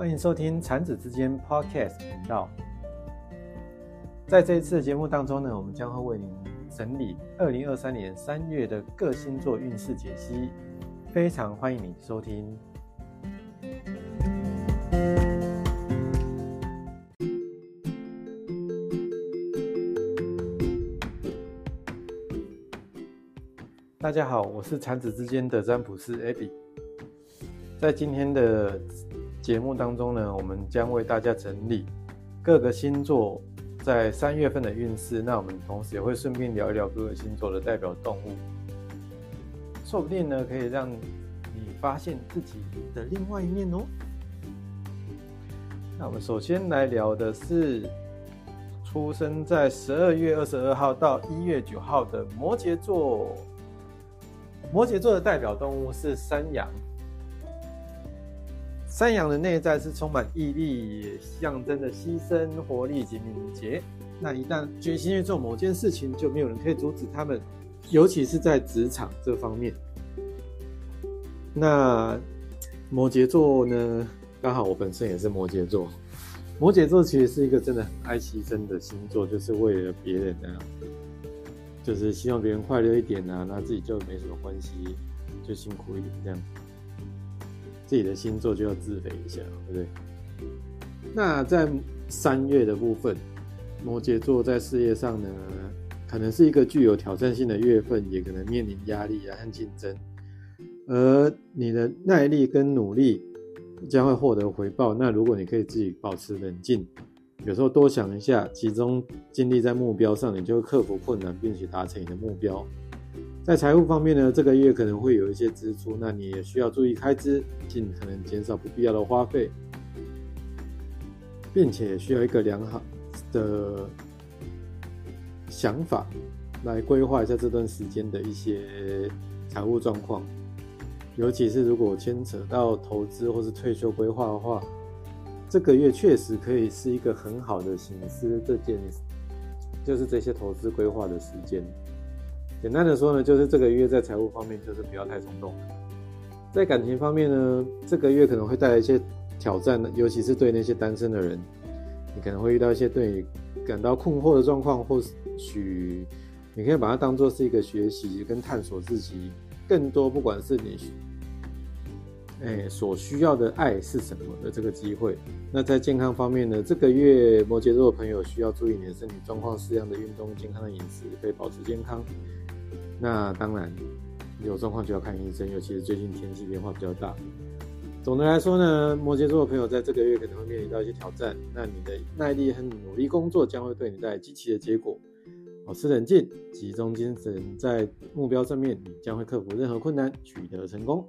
欢迎收听产子之间 Podcast 频道。在这一次的节目当中呢，我们将会为您整理二零二三年三月的各星座运势解析，非常欢迎你收听。大家好，我是产子之间的占卜师 Abby。在今天的节目当中呢，我们将为大家整理各个星座在三月份的运势。那我们同时也会顺便聊一聊各个星座的代表动物，说不定呢可以让你发现自己的另外一面哦。那我们首先来聊的是出生在十二月二十二号到一月九号的摩羯座。摩羯座的代表动物是山羊。山羊的内在是充满毅力，也象征着牺牲、活力及敏捷。那一旦决心去做某件事情，就没有人可以阻止他们，尤其是在职场这方面。那摩羯座呢？刚好我本身也是摩羯座。摩羯座其实是一个真的很爱牺牲的星座，就是为了别人啊。就是希望别人快乐一点啊，那自己就没什么关系，就辛苦一点这样。自己的星座就要自肥一下，对不对？那在三月的部分，摩羯座在事业上呢，可能是一个具有挑战性的月份，也可能面临压力啊和竞争。而你的耐力跟努力将会获得回报。那如果你可以自己保持冷静。有时候多想一下，集中精力在目标上，你就会克服困难，并且达成你的目标。在财务方面呢，这个月可能会有一些支出，那你也需要注意开支，尽可能减少不必要的花费，并且需要一个良好的想法来规划一下这段时间的一些财务状况，尤其是如果牵扯到投资或是退休规划的话。这个月确实可以是一个很好的行思，这件就是这些投资规划的时间。简单的说呢，就是这个月在财务方面就是不要太冲动。在感情方面呢，这个月可能会带来一些挑战，尤其是对那些单身的人，你可能会遇到一些对你感到困惑的状况，或许你可以把它当做是一个学习跟探索自己更多，不管是你。哎，所需要的爱是什么的这个机会？那在健康方面呢？这个月摩羯座的朋友需要注意你的身体状况，适量的运动，健康的饮食，可以保持健康。那当然有状况就要看医生，尤其是最近天气变化比较大。总的来说呢，摩羯座的朋友在这个月可能会面临到一些挑战。那你的耐力和努力工作将会对你带来积极的结果。保持冷静，集中精神在目标上面，你将会克服任何困难，取得成功。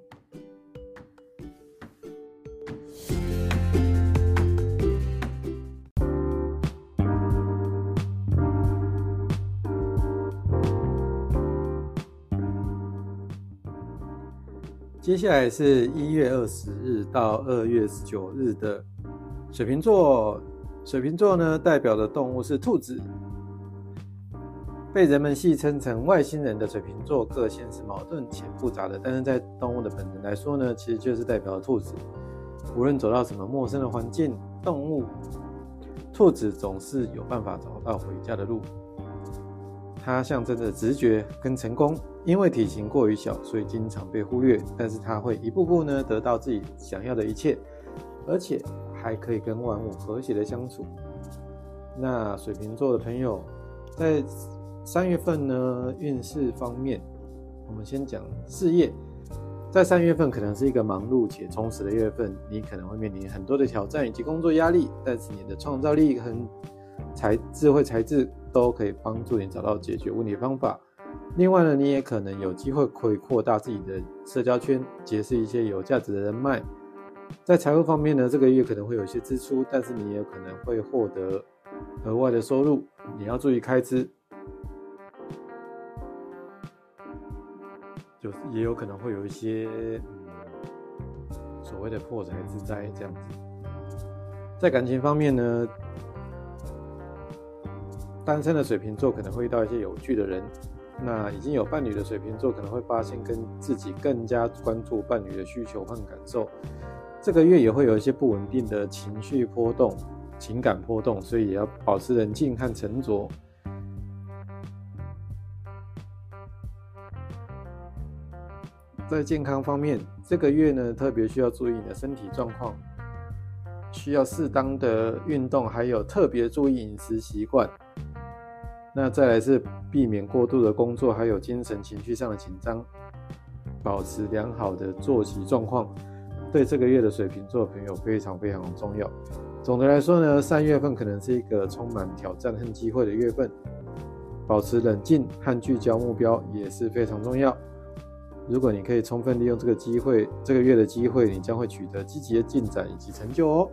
接下来是一月二十日到二月十九日的水瓶座。水瓶座呢，代表的动物是兔子，被人们戏称成外星人的水瓶座，个性是矛盾且复杂的。但是在动物的本能来说呢，其实就是代表兔子。无论走到什么陌生的环境，动物，兔子总是有办法找到回家的路。它象征着直觉跟成功，因为体型过于小，所以经常被忽略。但是它会一步步呢得到自己想要的一切，而且还可以跟万物和谐的相处。那水瓶座的朋友，在三月份呢运势方面，我们先讲事业。在三月份可能是一个忙碌且充实的月份，你可能会面临很多的挑战以及工作压力，但是你的创造力和才智慧才智。都可以帮助你找到解决问题的方法。另外呢，你也可能有机会可以扩大自己的社交圈，结识一些有价值的人脉。在财务方面呢，这个月可能会有一些支出，但是你也可能会获得额外的收入。你要注意开支，就也有可能会有一些所谓的破财之灾这样子。在感情方面呢？单身的水瓶座可能会遇到一些有趣的人，那已经有伴侣的水瓶座可能会发现跟自己更加关注伴侣的需求和感受，这个月也会有一些不稳定的情绪波动、情感波动，所以也要保持冷静和沉着。在健康方面，这个月呢特别需要注意你的身体状况，需要适当的运动，还有特别注意饮食习惯。那再来是避免过度的工作，还有精神情绪上的紧张，保持良好的作息状况，对这个月的水瓶座朋友非常非常重要。总的来说呢，三月份可能是一个充满挑战和机会的月份，保持冷静和聚焦目标也是非常重要。如果你可以充分利用这个机会，这个月的机会，你将会取得积极的进展以及成就哦。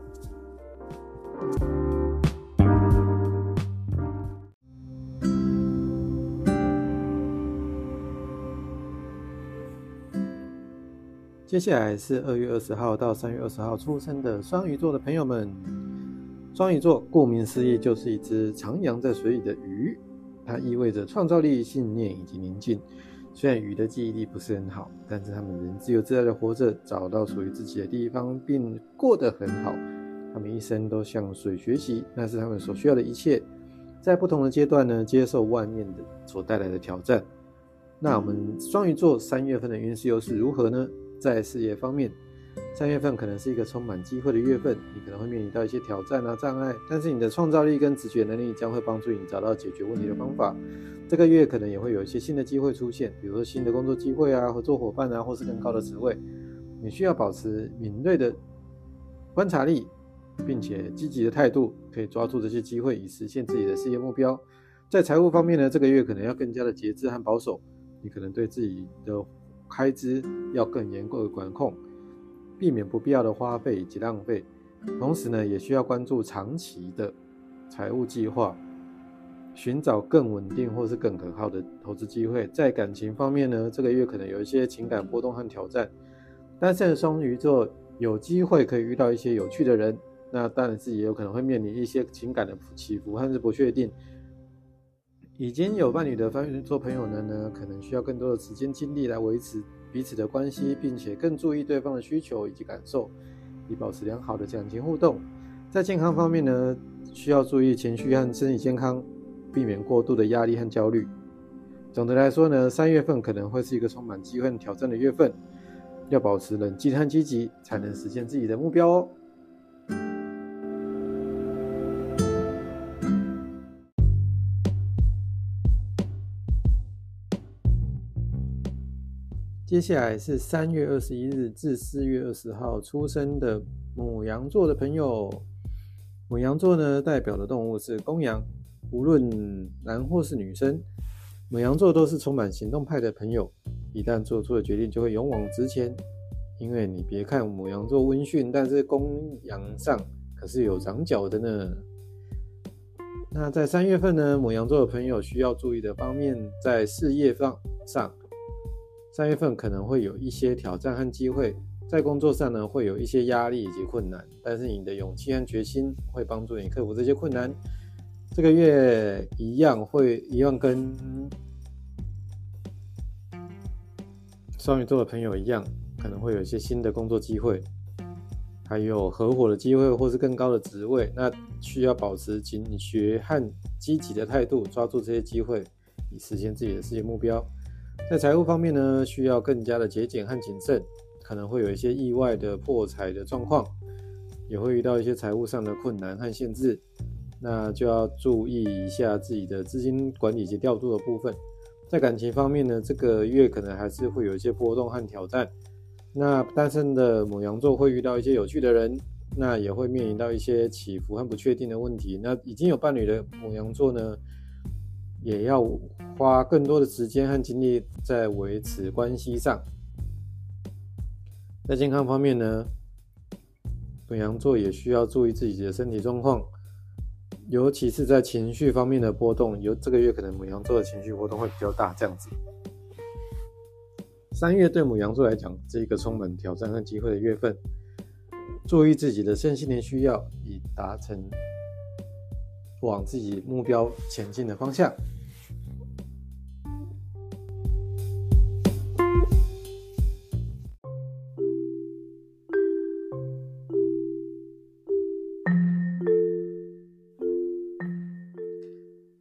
接下来是二月二十号到三月二十号出生的双鱼座的朋友们。双鱼座顾名思义就是一只徜徉在水里的鱼，它意味着创造力、信念以及宁静。虽然鱼的记忆力不是很好，但是他们仍自由自在的活着，找到属于自己的地方，并过得很好。他们一生都向水学习，那是他们所需要的一切。在不同的阶段呢，接受外面的所带来的挑战。那我们双鱼座三月份的运势又是如何呢？在事业方面。三月份可能是一个充满机会的月份，你可能会面临到一些挑战啊障碍，但是你的创造力跟直觉能力将会帮助你找到解决问题的方法。这个月可能也会有一些新的机会出现，比如说新的工作机会啊、合作伙伴啊，或是更高的职位。你需要保持敏锐的观察力，并且积极的态度，可以抓住这些机会，以实现自己的事业目标。在财务方面呢，这个月可能要更加的节制和保守，你可能对自己的开支要更严格的管控。避免不必要的花费以及浪费，同时呢，也需要关注长期的财务计划，寻找更稳定或是更可靠的投资机会。在感情方面呢，这个月可能有一些情感波动和挑战。单身的双鱼座有机会可以遇到一些有趣的人，那当然是也有可能会面临一些情感的起伏或是不确定。已经有伴侣的双鱼座朋友呢，呢可能需要更多的时间精力来维持。彼此的关系，并且更注意对方的需求以及感受，以保持良好的感情互动。在健康方面呢，需要注意情绪和身体健康，避免过度的压力和焦虑。总的来说呢，三月份可能会是一个充满机会挑战的月份，要保持冷静和积极，才能实现自己的目标哦。接下来是三月二十一日至四月二十号出生的母羊座的朋友。母羊座呢，代表的动物是公羊。无论男或是女生，母羊座都是充满行动派的朋友。一旦做出了决定，就会勇往直前。因为你别看母羊座温驯，但是公羊上可是有长角的呢。那在三月份呢，母羊座的朋友需要注意的方面，在事业上上。三月份可能会有一些挑战和机会，在工作上呢会有一些压力以及困难，但是你的勇气和决心会帮助你克服这些困难。这个月一样会一样跟双鱼座的朋友一样，可能会有一些新的工作机会，还有合伙的机会或是更高的职位。那需要保持警觉和积极的态度，抓住这些机会，以实现自己的事业目标。在财务方面呢，需要更加的节俭和谨慎，可能会有一些意外的破财的状况，也会遇到一些财务上的困难和限制，那就要注意一下自己的资金管理及调度的部分。在感情方面呢，这个月可能还是会有一些波动和挑战。那单身的母羊座会遇到一些有趣的人，那也会面临到一些起伏和不确定的问题。那已经有伴侣的母羊座呢？也要花更多的时间和精力在维持关系上。在健康方面呢，母羊座也需要注意自己的身体状况，尤其是在情绪方面的波动。有这个月可能母羊座的情绪波动会比较大，这样子。三月对母羊座来讲是一个充满挑战和机会的月份，注意自己的身心灵需要，以达成。往自己目标前进的方向。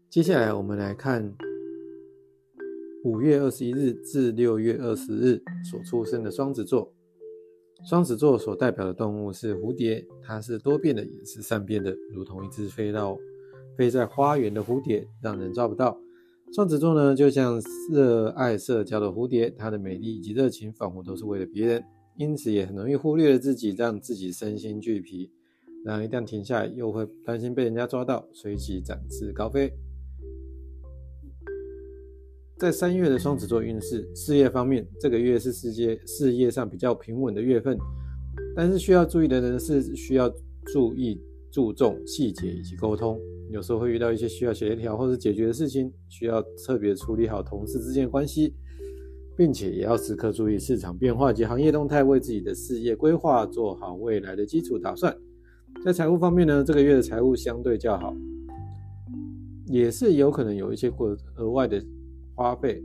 接下来我们来看五月二十一日至六月二十日所出生的双子座。双子座所代表的动物是蝴蝶它是多变的也是善变的如同一只飞刀飞在花园的蝴蝶，让人抓不到。双子座呢，就像热爱社交的蝴蝶，它的美丽以及热情仿佛都是为了别人，因此也很容易忽略了自己，让自己身心俱疲。然而一旦停下来，又会担心被人家抓到，随即展翅高飞。在三月的双子座运势，事业方面，这个月是世界事业上比较平稳的月份，但是需要注意的人是需要注意注重细节以及沟通，有时候会遇到一些需要协调或者解决的事情，需要特别处理好同事之间的关系，并且也要时刻注意市场变化及行业动态，为自己的事业规划做好未来的基础打算。在财务方面呢，这个月的财务相对较好，也是有可能有一些过额外的。花费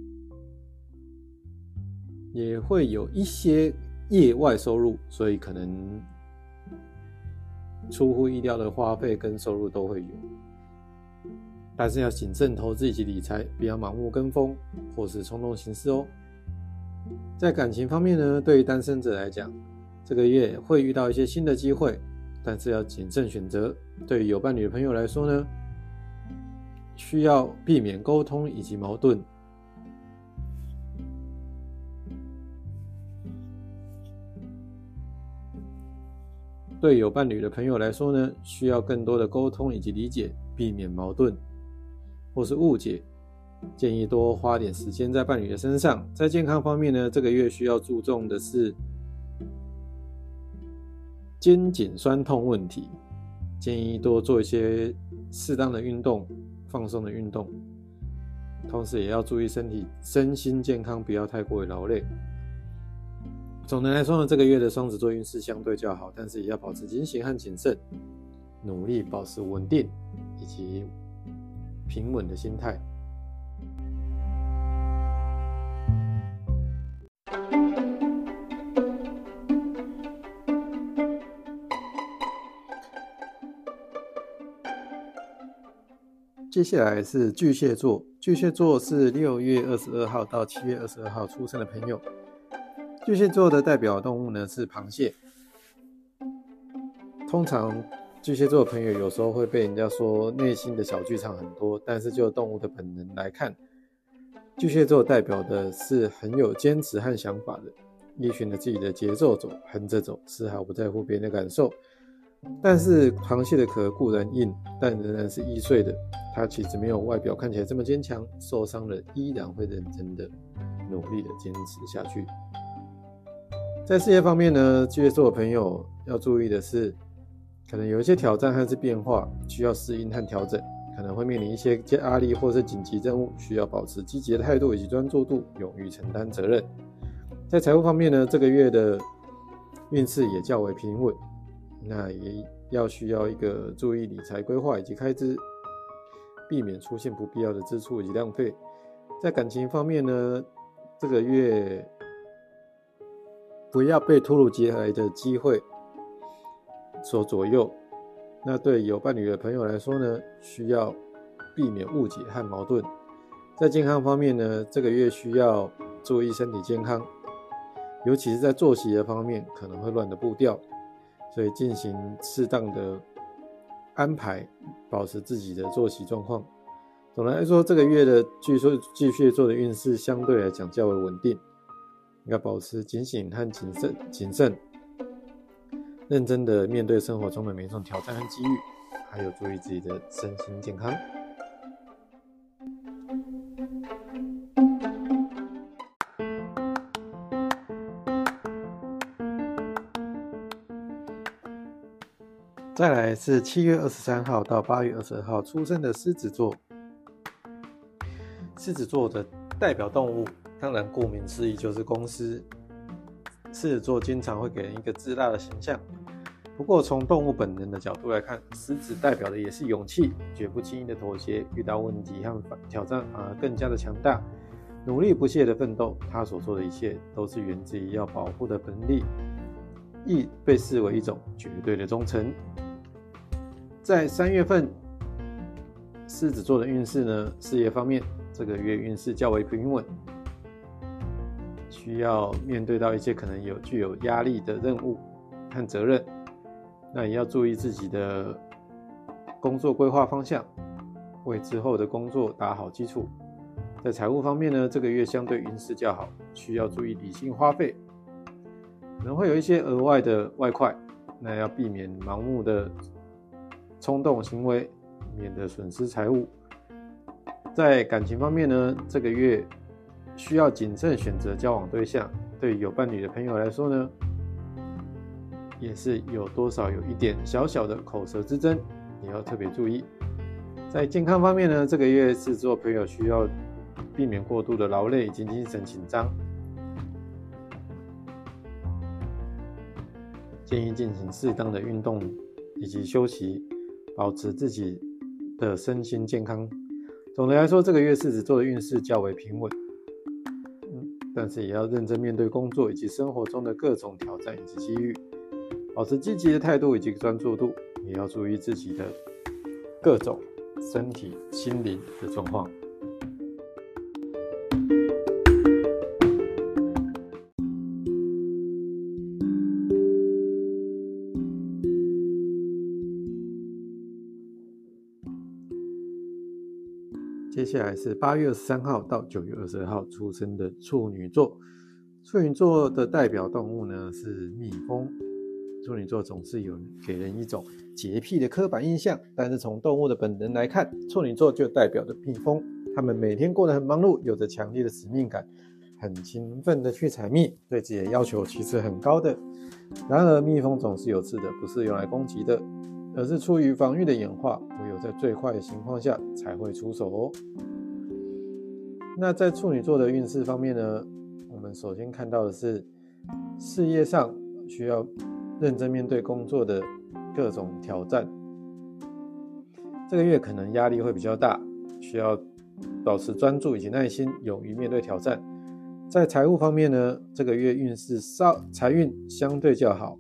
也会有一些业外收入，所以可能出乎意料的花费跟收入都会有，但是要谨慎投资以及理财，不要盲目跟风或是冲动行事哦。在感情方面呢，对于单身者来讲，这个月会遇到一些新的机会，但是要谨慎选择。对于有伴侣的朋友来说呢，需要避免沟通以及矛盾。对有伴侣的朋友来说呢，需要更多的沟通以及理解，避免矛盾或是误解。建议多花点时间在伴侣的身上。在健康方面呢，这个月需要注重的是肩颈酸痛问题，建议多做一些适当的运动、放松的运动，同时也要注意身体身心健康，不要太过于劳累。总的来说呢，这个月的双子座运势相对较好，但是也要保持警醒和谨慎，努力保持稳定以及平稳的心态。接下来是巨蟹座，巨蟹座是六月二十二号到七月二十二号出生的朋友。巨蟹座的代表动物呢是螃蟹。通常巨蟹座的朋友有时候会被人家说内心的小剧场很多，但是就动物的本能来看，巨蟹座代表的是很有坚持和想法的，依循着自己的节奏走，横着走，丝毫不在乎别人的感受。但是螃蟹的壳固然硬，但仍然是易碎的。它其实没有外表看起来这么坚强，受伤了依然会认真的、努力的坚持下去。在事业方面呢，巨蟹座的朋友要注意的是，可能有一些挑战还是变化，需要适应和调整，可能会面临一些压力或是紧急任务，需要保持积极的态度以及专注度，勇于承担责任。在财务方面呢，这个月的运势也较为平稳，那也要需要一个注意理财规划以及开支，避免出现不必要的支出以及浪费。在感情方面呢，这个月。不要被突如其来的机会所左右。那对有伴侣的朋友来说呢，需要避免误解和矛盾。在健康方面呢，这个月需要注意身体健康，尤其是在作息的方面可能会乱的步调，所以进行适当的安排，保持自己的作息状况。总的来说，这个月的据说巨蟹座的运势相对来讲较为稳定。要保持警醒和谨慎，谨慎、认真的面对生活中的每一种挑战和机遇，还有注意自己的身心健康。再来是七月二十三号到八月二十二号出生的狮子座，狮子座的代表动物。当然，顾名思义就是公狮。狮子座经常会给人一个自大的形象。不过，从动物本能的角度来看，狮子代表的也是勇气，绝不轻易的妥协，遇到问题和挑战反而更加的强大，努力不懈的奋斗。他所做的一切都是源自于要保护的本力，亦被视为一种绝对的忠诚。在三月份，狮子座的运势呢，事业方面，这个月运势较为平稳，需要面对到一些可能有具有压力的任务和责任，那也要注意自己的工作规划方向，为之后的工作打好基础。在财务方面呢，这个月相对运势较好，需要注意理性花费，可能会有一些额外的外快，那要避免盲目的冲动行为。免得损失财物。在感情方面呢，这个月需要谨慎选择交往对象。对有伴侣的朋友来说呢，也是有多少有一点小小的口舌之争，也要特别注意。在健康方面呢，这个月是做朋友需要避免过度的劳累以及精神紧张，建议进行适当的运动以及休息，保持自己。的身心健康，总的来说，这个月狮子座的运势较为平稳，但是也要认真面对工作以及生活中的各种挑战以及机遇，保持积极的态度以及专注度，也要注意自己的各种身体、心灵的状况。接下来是八月二十三号到九月二十二号出生的处女座。处女座的代表动物呢是蜜蜂。处女座总是有给人一种洁癖的刻板印象，但是从动物的本能来看，处女座就代表着蜜蜂。他们每天过得很忙碌，有着强烈的使命感，很勤奋的去采蜜，对自己的要求其实很高的。然而，蜜蜂总是有刺的，不是用来攻击的。而是出于防御的演化，唯有在最坏的情况下才会出手哦。那在处女座的运势方面呢？我们首先看到的是事业上需要认真面对工作的各种挑战，这个月可能压力会比较大，需要保持专注以及耐心，勇于面对挑战。在财务方面呢，这个月运势稍财运相对较好。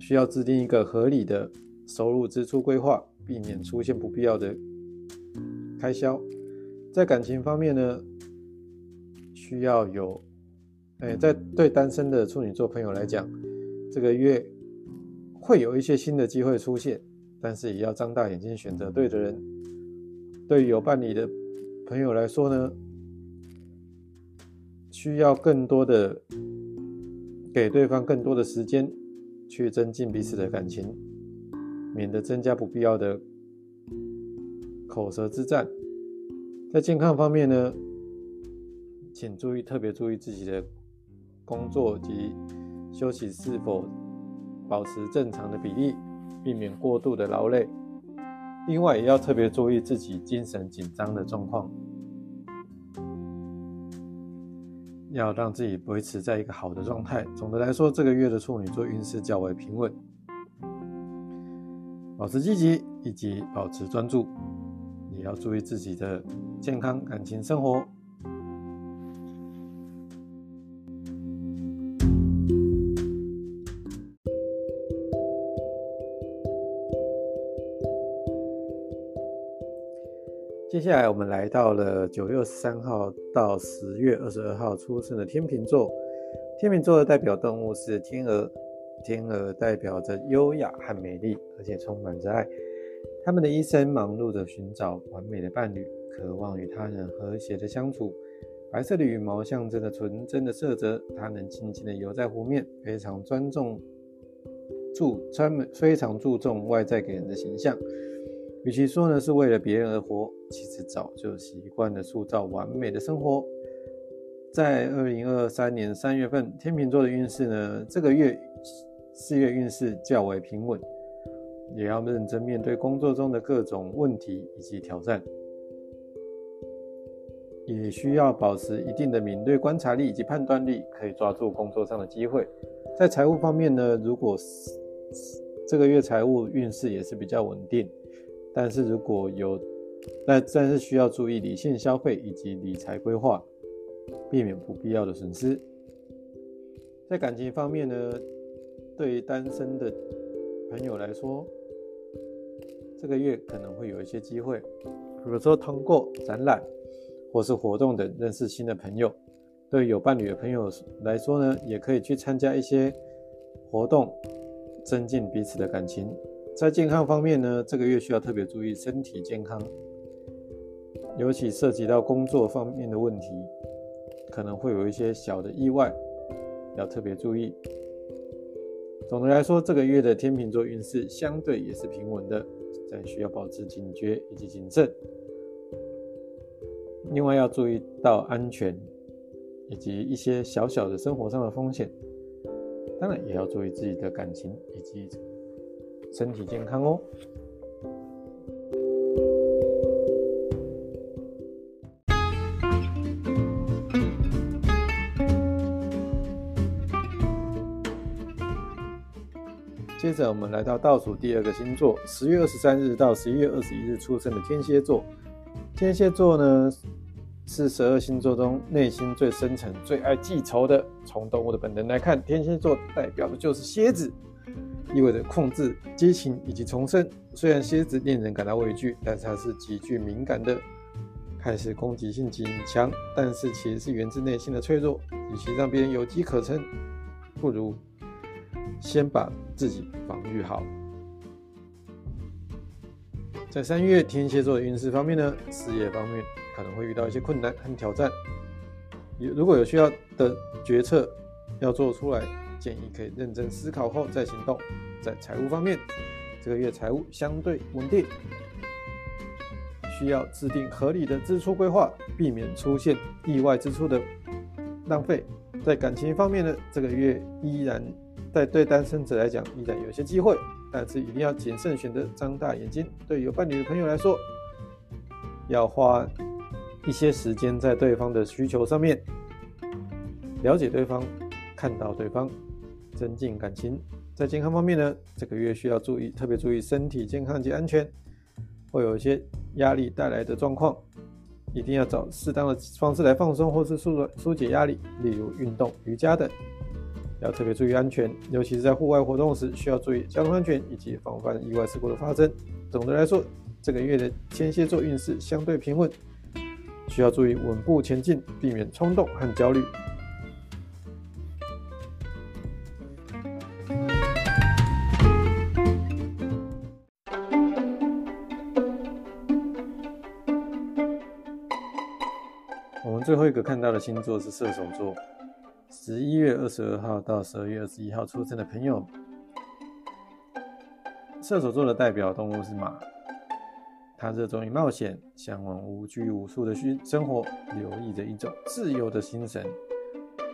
需要制定一个合理的收入支出规划，避免出现不必要的开销。在感情方面呢，需要有，哎，在对单身的处女座朋友来讲，这个月会有一些新的机会出现，但是也要张大眼睛选择对的人。对于有伴侣的朋友来说呢，需要更多的给对方更多的时间。去增进彼此的感情，免得增加不必要的口舌之战。在健康方面呢，请注意特别注意自己的工作及休息是否保持正常的比例，避免过度的劳累。另外，也要特别注意自己精神紧张的状况。要让自己维持在一个好的状态。总的来说，这个月的处女座运势较为平稳，保持积极以及保持专注，也要注意自己的健康、感情、生活。接下来我们来到了九月十三号到十月二十二号出生的天秤座。天秤座的代表动物是天鹅，天鹅代表着优雅和美丽，而且充满着爱。他们的一生忙碌着寻找完美的伴侣，渴望与他人和谐的相处。白色的羽毛象征着纯真的色泽，它能静静的游在湖面，非常尊重注专门非常注重外在给人的形象。与其说呢是为了别人而活，其实早就习惯了塑造完美的生活。在二零二三年三月份，天秤座的运势呢，这个月四月运势较为平稳，也要认真面对工作中的各种问题以及挑战，也需要保持一定的敏锐观察力以及判断力，可以抓住工作上的机会。在财务方面呢，如果这个月财务运势也是比较稳定。但是如果有，那但是需要注意理性消费以及理财规划，避免不必要的损失。在感情方面呢，对于单身的朋友来说，这个月可能会有一些机会，比如说通过展览或是活动等认识新的朋友。对有伴侣的朋友来说呢，也可以去参加一些活动，增进彼此的感情。在健康方面呢，这个月需要特别注意身体健康，尤其涉及到工作方面的问题，可能会有一些小的意外，要特别注意。总的来说，这个月的天秤座运势相对也是平稳的，但需要保持警觉以及谨慎。另外要注意到安全。以及一些小小的生活上的风险，当然也要注意自己的感情以及身体健康哦。接着我们来到倒数第二个星座，十月二十三日到十一月二十一日出生的天蝎座。天蝎座呢？是十二星座中内心最深沉、最爱记仇的。从动物的本能来看，天蝎座代表的就是蝎子，意味着控制、激情以及重生。虽然蝎子令人感到畏惧，但是它是极具敏感的，开始攻击性极强，但是其实是源自内心的脆弱。与其让别人有机可乘，不如先把自己防御好。在三月天蝎座的运势方面呢，事业方面可能会遇到一些困难和挑战。有如果有需要的决策要做出来，建议可以认真思考后再行动。在财务方面，这个月财务相对稳定，需要制定合理的支出规划，避免出现意外支出的浪费。在感情方面呢，这个月依然在对单身者来讲依然有些机会。但是一定要谨慎选择，张大眼睛。对有伴侣的朋友来说，要花一些时间在对方的需求上面，了解对方，看到对方，增进感情。在健康方面呢，这个月需要注意，特别注意身体健康及安全，会有一些压力带来的状况，一定要找适当的方式来放松或是疏疏解压力，例如运动、瑜伽等。要特别注意安全，尤其是在户外活动时，需要注意交通安全以及防范意外事故的发生。总的来说，这个月的天蝎座运势相对平稳，需要注意稳步前进，避免冲动和焦虑。一个看到的星座是射手座。十一月二十二号到十二月二十一号出生的朋友，射手座的代表动物是马。他热衷于冒险，向往无拘无束的生生活，留意着一种自由的心神。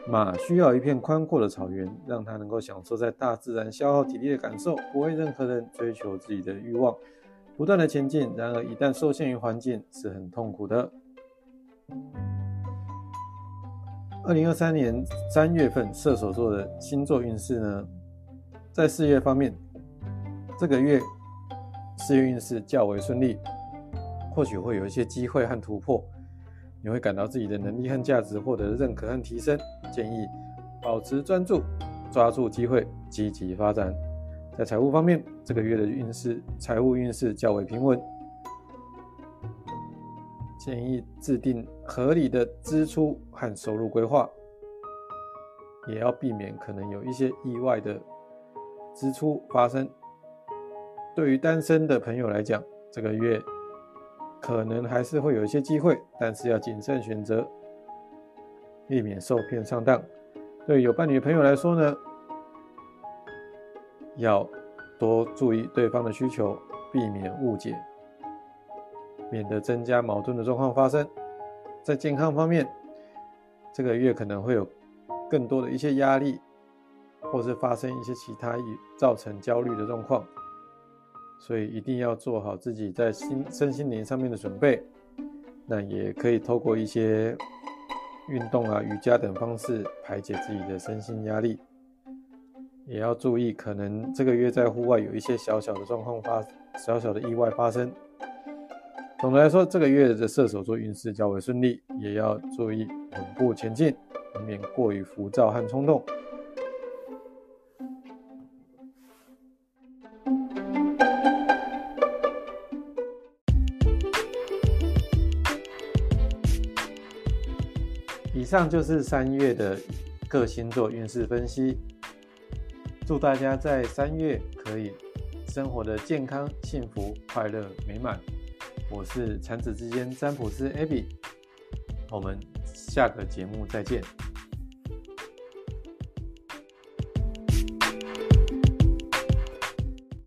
马需要一片宽阔的草原，让它能够享受在大自然消耗体力的感受，不为任何人追求自己的欲望，不断的前进。然而，一旦受限于环境，是很痛苦的。二零二三年三月份，射手座的星座运势呢，在事业方面，这个月事业运势较为顺利，或许会有一些机会和突破，你会感到自己的能力和价值获得认可和提升。建议保持专注，抓住机会，积极发展。在财务方面，这个月的运势，财务运势较为平稳。建议制定合理的支出和收入规划，也要避免可能有一些意外的支出发生。对于单身的朋友来讲，这个月可能还是会有一些机会，但是要谨慎选择，避免受骗上当。对有伴侣的朋友来说呢，要多注意对方的需求，避免误解。免得增加矛盾的状况发生。在健康方面，这个月可能会有更多的一些压力，或是发生一些其他造成焦虑的状况，所以一定要做好自己在心身心灵上面的准备。那也可以透过一些运动啊、瑜伽等方式排解自己的身心压力。也要注意，可能这个月在户外有一些小小的状况发小小的意外发生。总的来说这个月的射手座运势较为顺利也要注意稳步前进以免过于浮躁和冲动。以上就是三月的各星座运势分析祝大家在三月可以生活的健康幸福快乐美满。我是产子之间占卜师 Abby，我们下个节目再见。